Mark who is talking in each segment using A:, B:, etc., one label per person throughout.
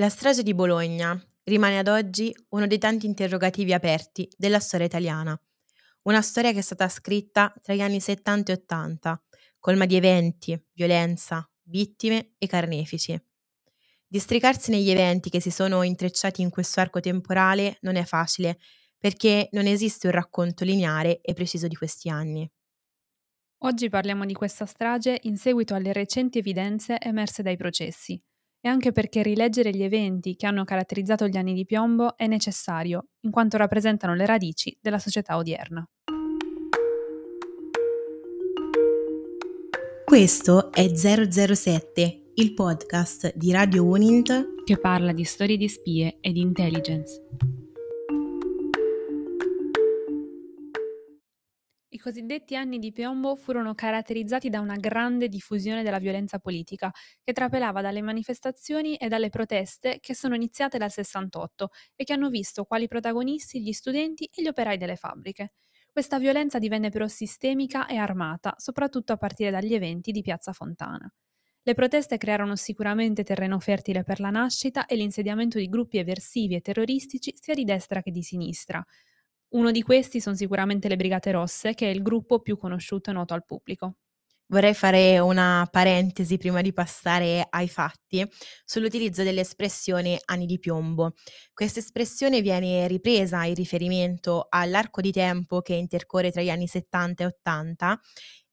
A: La strage di Bologna rimane ad oggi uno dei tanti interrogativi aperti della storia italiana. Una storia che è stata scritta tra gli anni 70 e 80, colma di eventi, violenza, vittime e carnefici. Districarsi negli eventi che si sono intrecciati in questo arco temporale non è facile, perché non esiste un racconto lineare e preciso di questi anni.
B: Oggi parliamo di questa strage in seguito alle recenti evidenze emerse dai processi e anche perché rileggere gli eventi che hanno caratterizzato gli anni di piombo è necessario, in quanto rappresentano le radici della società odierna.
A: Questo è 007, il podcast di Radio Unint
B: che parla di storie di spie e di intelligence. I cosiddetti anni di piombo furono caratterizzati da una grande diffusione della violenza politica, che trapelava dalle manifestazioni e dalle proteste che sono iniziate dal 68 e che hanno visto quali protagonisti gli studenti e gli operai delle fabbriche. Questa violenza divenne però sistemica e armata, soprattutto a partire dagli eventi di Piazza Fontana. Le proteste crearono sicuramente terreno fertile per la nascita e l'insediamento di gruppi eversivi e terroristici sia di destra che di sinistra, uno di questi sono sicuramente le Brigate Rosse, che è il gruppo più conosciuto e noto al pubblico.
A: Vorrei fare una parentesi prima di passare ai fatti sull'utilizzo dell'espressione anni di piombo. Questa espressione viene ripresa in riferimento all'arco di tempo che intercorre tra gli anni 70 e 80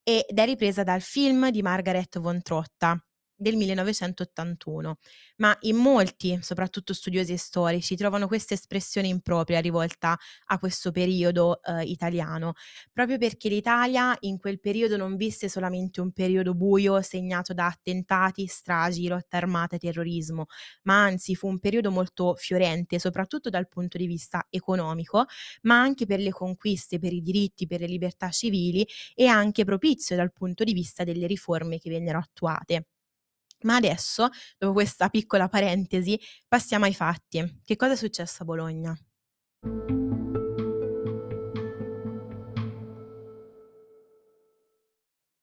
A: ed è ripresa dal film di Margaret von Trotta, del 1981, ma in molti, soprattutto studiosi e storici, trovano questa espressione impropria rivolta a questo periodo eh, italiano, proprio perché l'Italia in quel periodo non visse solamente un periodo buio segnato da attentati, stragi, lotta armata e terrorismo, ma anzi fu un periodo molto fiorente, soprattutto dal punto di vista economico, ma anche per le conquiste, per i diritti, per le libertà civili e anche propizio dal punto di vista delle riforme che vennero attuate. Ma adesso, dopo questa piccola parentesi, passiamo ai fatti. Che cosa è successo a Bologna?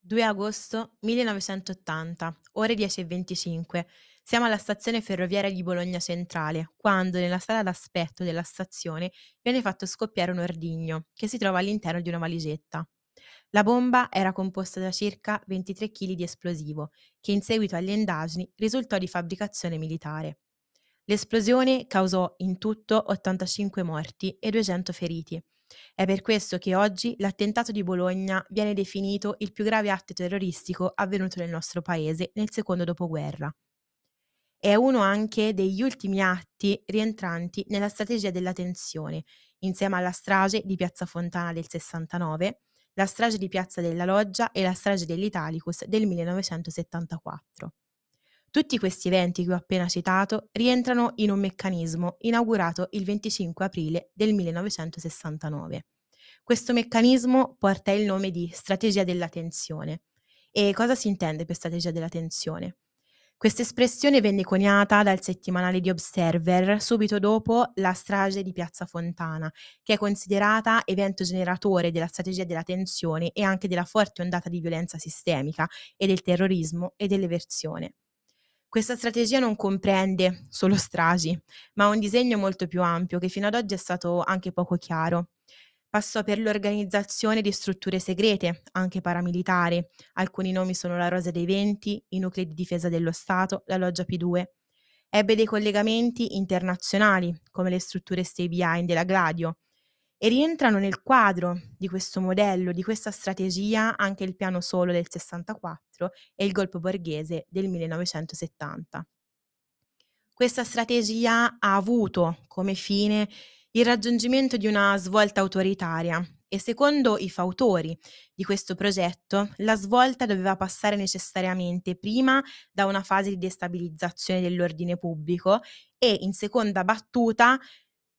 A: «2 agosto 1980, ore 10.25. Siamo alla stazione ferroviaria di Bologna Centrale, quando nella sala d'aspetto della stazione viene fatto scoppiare un ordigno, che si trova all'interno di una valigetta. La bomba era composta da circa 23 kg di esplosivo, che in seguito alle indagini risultò di fabbricazione militare. L'esplosione causò in tutto 85 morti e 200 feriti. È per questo che oggi l'attentato di Bologna viene definito il più grave atto terroristico avvenuto nel nostro paese nel secondo dopoguerra. È uno anche degli ultimi atti rientranti nella strategia della tensione, insieme alla strage di Piazza Fontana del 69, la strage di Piazza della Loggia e la strage dell'Italicus del 1974. Tutti questi eventi che ho appena citato rientrano in un meccanismo inaugurato il 25 aprile del 1969. Questo meccanismo porta il nome di strategia della tensione. E cosa si intende per strategia della tensione? Questa espressione venne coniata dal settimanale di Observer subito dopo la strage di Piazza Fontana, che è considerata evento generatore della strategia della tensione e anche della forte ondata di violenza sistemica e del terrorismo e dell'eversione. Questa strategia non comprende solo stragi, ma un disegno molto più ampio che fino ad oggi è stato anche poco chiaro passò per l'organizzazione di strutture segrete, anche paramilitari. Alcuni nomi sono la Rosa dei Venti, i nuclei di difesa dello Stato, la Loggia P2. Ebbe dei collegamenti internazionali, come le strutture stay behind della Gladio, e rientrano nel quadro di questo modello, di questa strategia, anche il piano solo del 64 e il golpe borghese del 1970. Questa strategia ha avuto come fine il raggiungimento di una svolta autoritaria e secondo i fautori di questo progetto la svolta doveva passare necessariamente prima da una fase di destabilizzazione dell'ordine pubblico e in seconda battuta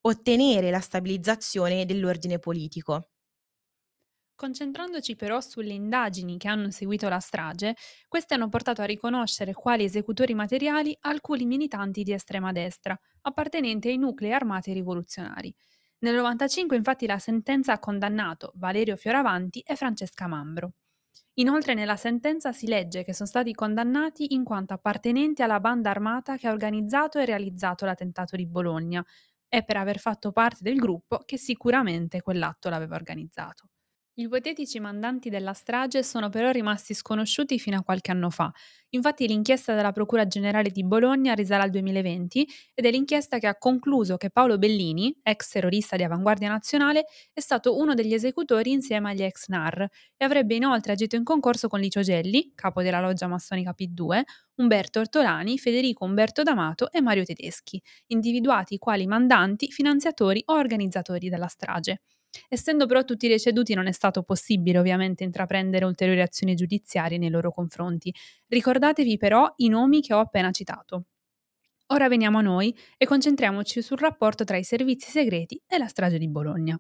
A: ottenere la stabilizzazione dell'ordine politico.
B: Concentrandoci però sulle indagini che hanno seguito la strage, queste hanno portato a riconoscere quali esecutori materiali alcuni militanti di estrema destra, appartenenti ai nuclei armati rivoluzionari. Nel 1995 infatti la sentenza ha condannato Valerio Fioravanti e Francesca Mambro. Inoltre nella sentenza si legge che sono stati condannati in quanto appartenenti alla banda armata che ha organizzato e realizzato l'attentato di Bologna e per aver fatto parte del gruppo che sicuramente quell'atto l'aveva organizzato. Gli ipotetici mandanti della strage sono però rimasti sconosciuti fino a qualche anno fa. Infatti l'inchiesta della Procura Generale di Bologna risale al 2020 ed è l'inchiesta che ha concluso che Paolo Bellini, ex terrorista di Avanguardia Nazionale, è stato uno degli esecutori insieme agli ex NAR e avrebbe inoltre agito in concorso con Licio Gelli, capo della loggia massonica P2, Umberto Ortolani, Federico Umberto D'Amato e Mario Tedeschi, individuati quali mandanti, finanziatori o organizzatori della strage. Essendo però tutti deceduti non è stato possibile ovviamente intraprendere ulteriori azioni giudiziarie nei loro confronti. Ricordatevi però i nomi che ho appena citato. Ora veniamo a noi e concentriamoci sul rapporto tra i servizi segreti e la strage di Bologna.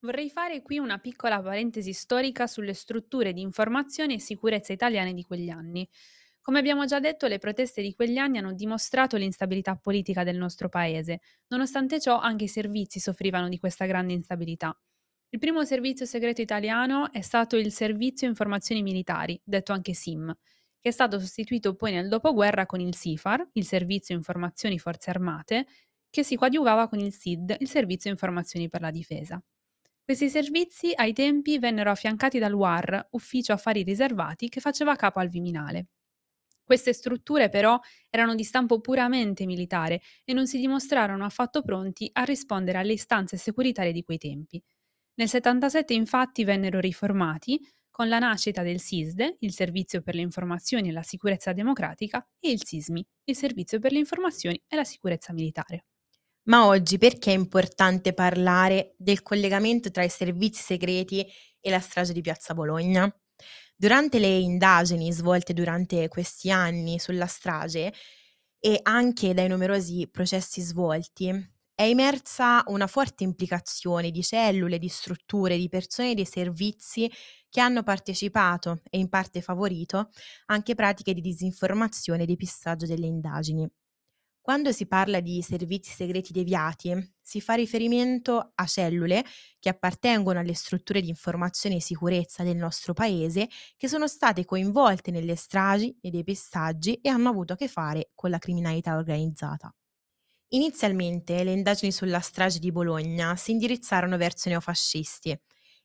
B: Vorrei fare qui una piccola parentesi storica sulle strutture di informazione e sicurezza italiane di quegli anni. Come abbiamo già detto, le proteste di quegli anni hanno dimostrato l'instabilità politica del nostro paese. Nonostante ciò, anche i servizi soffrivano di questa grande instabilità. Il primo servizio segreto italiano è stato il Servizio Informazioni Militari, detto anche SIM, che è stato sostituito poi nel dopoguerra con il SIFAR, il Servizio Informazioni Forze Armate, che si coadiuvava con il SID, il Servizio Informazioni per la Difesa. Questi servizi ai tempi vennero affiancati dal WAR, Ufficio Affari Riservati, che faceva capo al Viminale. Queste strutture però erano di stampo puramente militare e non si dimostrarono affatto pronti a rispondere alle istanze securitarie di quei tempi. Nel 77 infatti vennero riformati con la nascita del SISDE, il Servizio per le Informazioni e la Sicurezza Democratica, e il SISMI, il Servizio per le Informazioni e la Sicurezza Militare.
A: Ma oggi perché è importante parlare del collegamento tra i servizi segreti e la strage di Piazza Bologna? Durante le indagini svolte durante questi anni sulla strage e anche dai numerosi processi svolti, è emersa una forte implicazione di cellule, di strutture, di persone e di servizi che hanno partecipato e in parte favorito anche pratiche di disinformazione e di pissaggio delle indagini. Quando si parla di servizi segreti deviati, si fa riferimento a cellule che appartengono alle strutture di informazione e sicurezza del nostro paese che sono state coinvolte nelle stragi, nei depistaggi e hanno avuto a che fare con la criminalità organizzata. Inizialmente le indagini sulla strage di Bologna si indirizzarono verso neofascisti,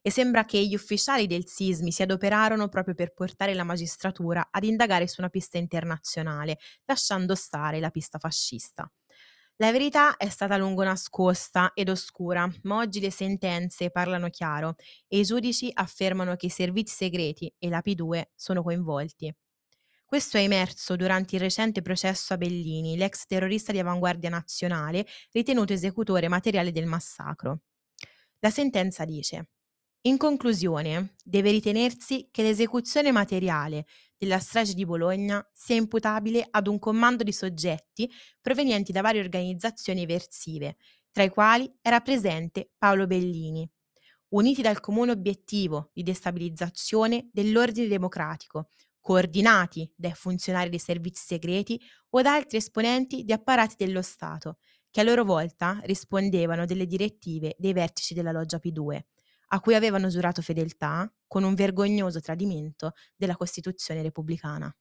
A: e sembra che gli ufficiali del SISMI si adoperarono proprio per portare la magistratura ad indagare su una pista internazionale, lasciando stare la pista fascista. La verità è stata a lungo nascosta ed oscura, ma oggi le sentenze parlano chiaro e i giudici affermano che i servizi segreti e la P2 sono coinvolti. Questo è emerso durante il recente processo a Bellini, l'ex terrorista di avanguardia nazionale, ritenuto esecutore materiale del massacro. La sentenza dice in conclusione, deve ritenersi che l'esecuzione materiale della strage di Bologna sia imputabile ad un comando di soggetti provenienti da varie organizzazioni eversive, tra i quali era presente Paolo Bellini, uniti dal comune obiettivo di destabilizzazione dell'ordine democratico, coordinati dai funzionari dei servizi segreti o da altri esponenti di apparati dello Stato, che a loro volta rispondevano delle direttive dei vertici della loggia P2 a cui avevano giurato fedeltà con un vergognoso tradimento della Costituzione repubblicana.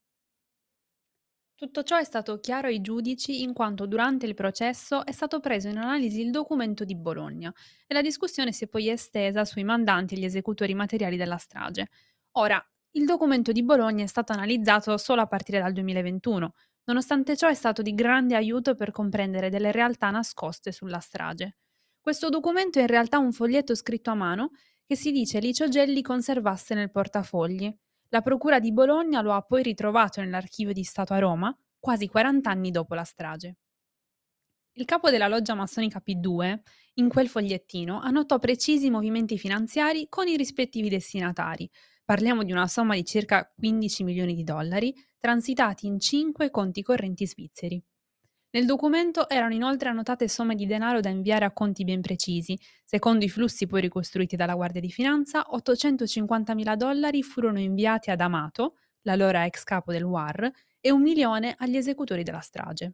B: Tutto ciò è stato chiaro ai giudici in quanto durante il processo è stato preso in analisi il documento di Bologna e la discussione si è poi estesa sui mandanti e gli esecutori materiali della strage. Ora, il documento di Bologna è stato analizzato solo a partire dal 2021, nonostante ciò è stato di grande aiuto per comprendere delle realtà nascoste sulla strage. Questo documento è in realtà un foglietto scritto a mano che si dice Licio Gelli conservasse nel portafogli. La Procura di Bologna lo ha poi ritrovato nell'archivio di Stato a Roma, quasi 40 anni dopo la strage. Il capo della loggia massonica P2, in quel fogliettino, annotò precisi movimenti finanziari con i rispettivi destinatari. Parliamo di una somma di circa 15 milioni di dollari, transitati in 5 conti correnti svizzeri. Nel documento erano inoltre annotate somme di denaro da inviare a conti ben precisi. Secondo i flussi poi ricostruiti dalla Guardia di Finanza, 850.000 dollari furono inviati ad Amato, l'allora ex capo del WAR, e un milione agli esecutori della strage.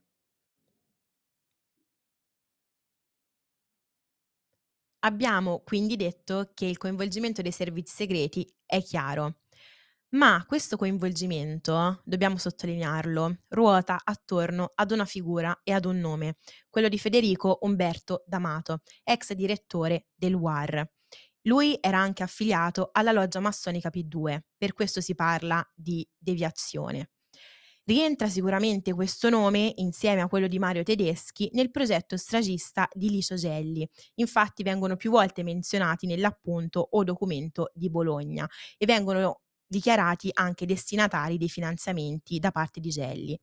A: Abbiamo quindi detto che il coinvolgimento dei servizi segreti è chiaro. Ma questo coinvolgimento, dobbiamo sottolinearlo, ruota attorno ad una figura e ad un nome, quello di Federico Umberto D'Amato, ex direttore del WAR. Lui era anche affiliato alla loggia massonica P2, per questo si parla di deviazione. Rientra sicuramente questo nome, insieme a quello di Mario Tedeschi, nel progetto stragista di Licio Gelli. Infatti vengono più volte menzionati nell'appunto o documento di Bologna e vengono dichiarati anche destinatari dei finanziamenti da parte di Gelli.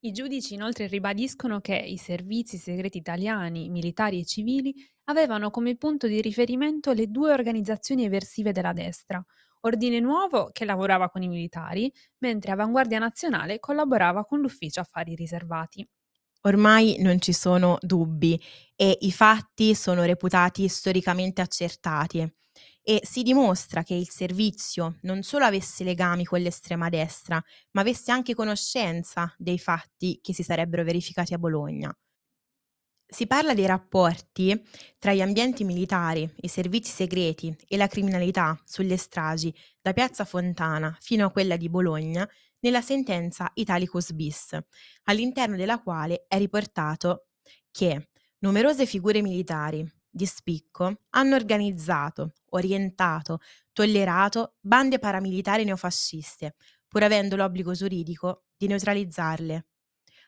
B: I giudici inoltre ribadiscono che i servizi segreti italiani, militari e civili avevano come punto di riferimento le due organizzazioni eversive della destra, Ordine Nuovo che lavorava con i militari, mentre Avanguardia Nazionale collaborava con l'Ufficio Affari Riservati.
A: Ormai non ci sono dubbi e i fatti sono reputati storicamente accertati e si dimostra che il servizio non solo avesse legami con l'estrema destra, ma avesse anche conoscenza dei fatti che si sarebbero verificati a Bologna. Si parla dei rapporti tra gli ambienti militari, i servizi segreti e la criminalità sulle stragi da Piazza Fontana fino a quella di Bologna nella sentenza Italicus bis, all'interno della quale è riportato che numerose figure militari di spicco hanno organizzato, orientato, tollerato bande paramilitari neofasciste, pur avendo l'obbligo giuridico di neutralizzarle.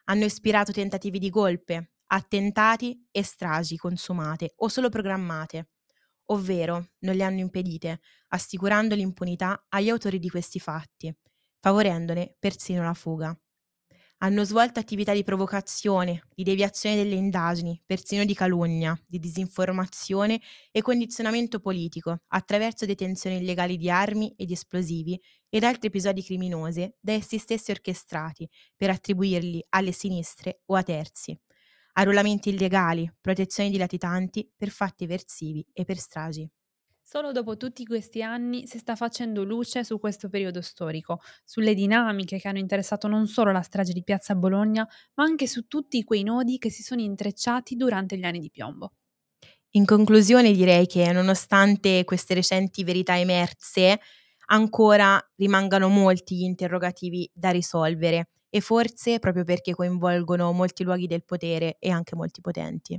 A: Hanno ispirato tentativi di golpe, attentati e stragi consumate o solo programmate, ovvero non le hanno impedite, assicurando l'impunità agli autori di questi fatti, favorendone persino la fuga. Hanno svolto attività di provocazione, di deviazione delle indagini, persino di calunnia, di disinformazione e condizionamento politico attraverso detenzioni illegali di armi e di esplosivi ed altri episodi criminosi da essi stessi orchestrati per attribuirli alle sinistre o a terzi arruolamenti illegali, protezioni di latitanti per fatti eversivi e per stragi.
B: Solo dopo tutti questi anni si sta facendo luce su questo periodo storico, sulle dinamiche che hanno interessato non solo la strage di Piazza Bologna, ma anche su tutti quei nodi che si sono intrecciati durante gli anni di piombo.
A: In conclusione direi che nonostante queste recenti verità emerse, ancora rimangano molti gli interrogativi da risolvere e forse proprio perché coinvolgono molti luoghi del potere e anche molti potenti.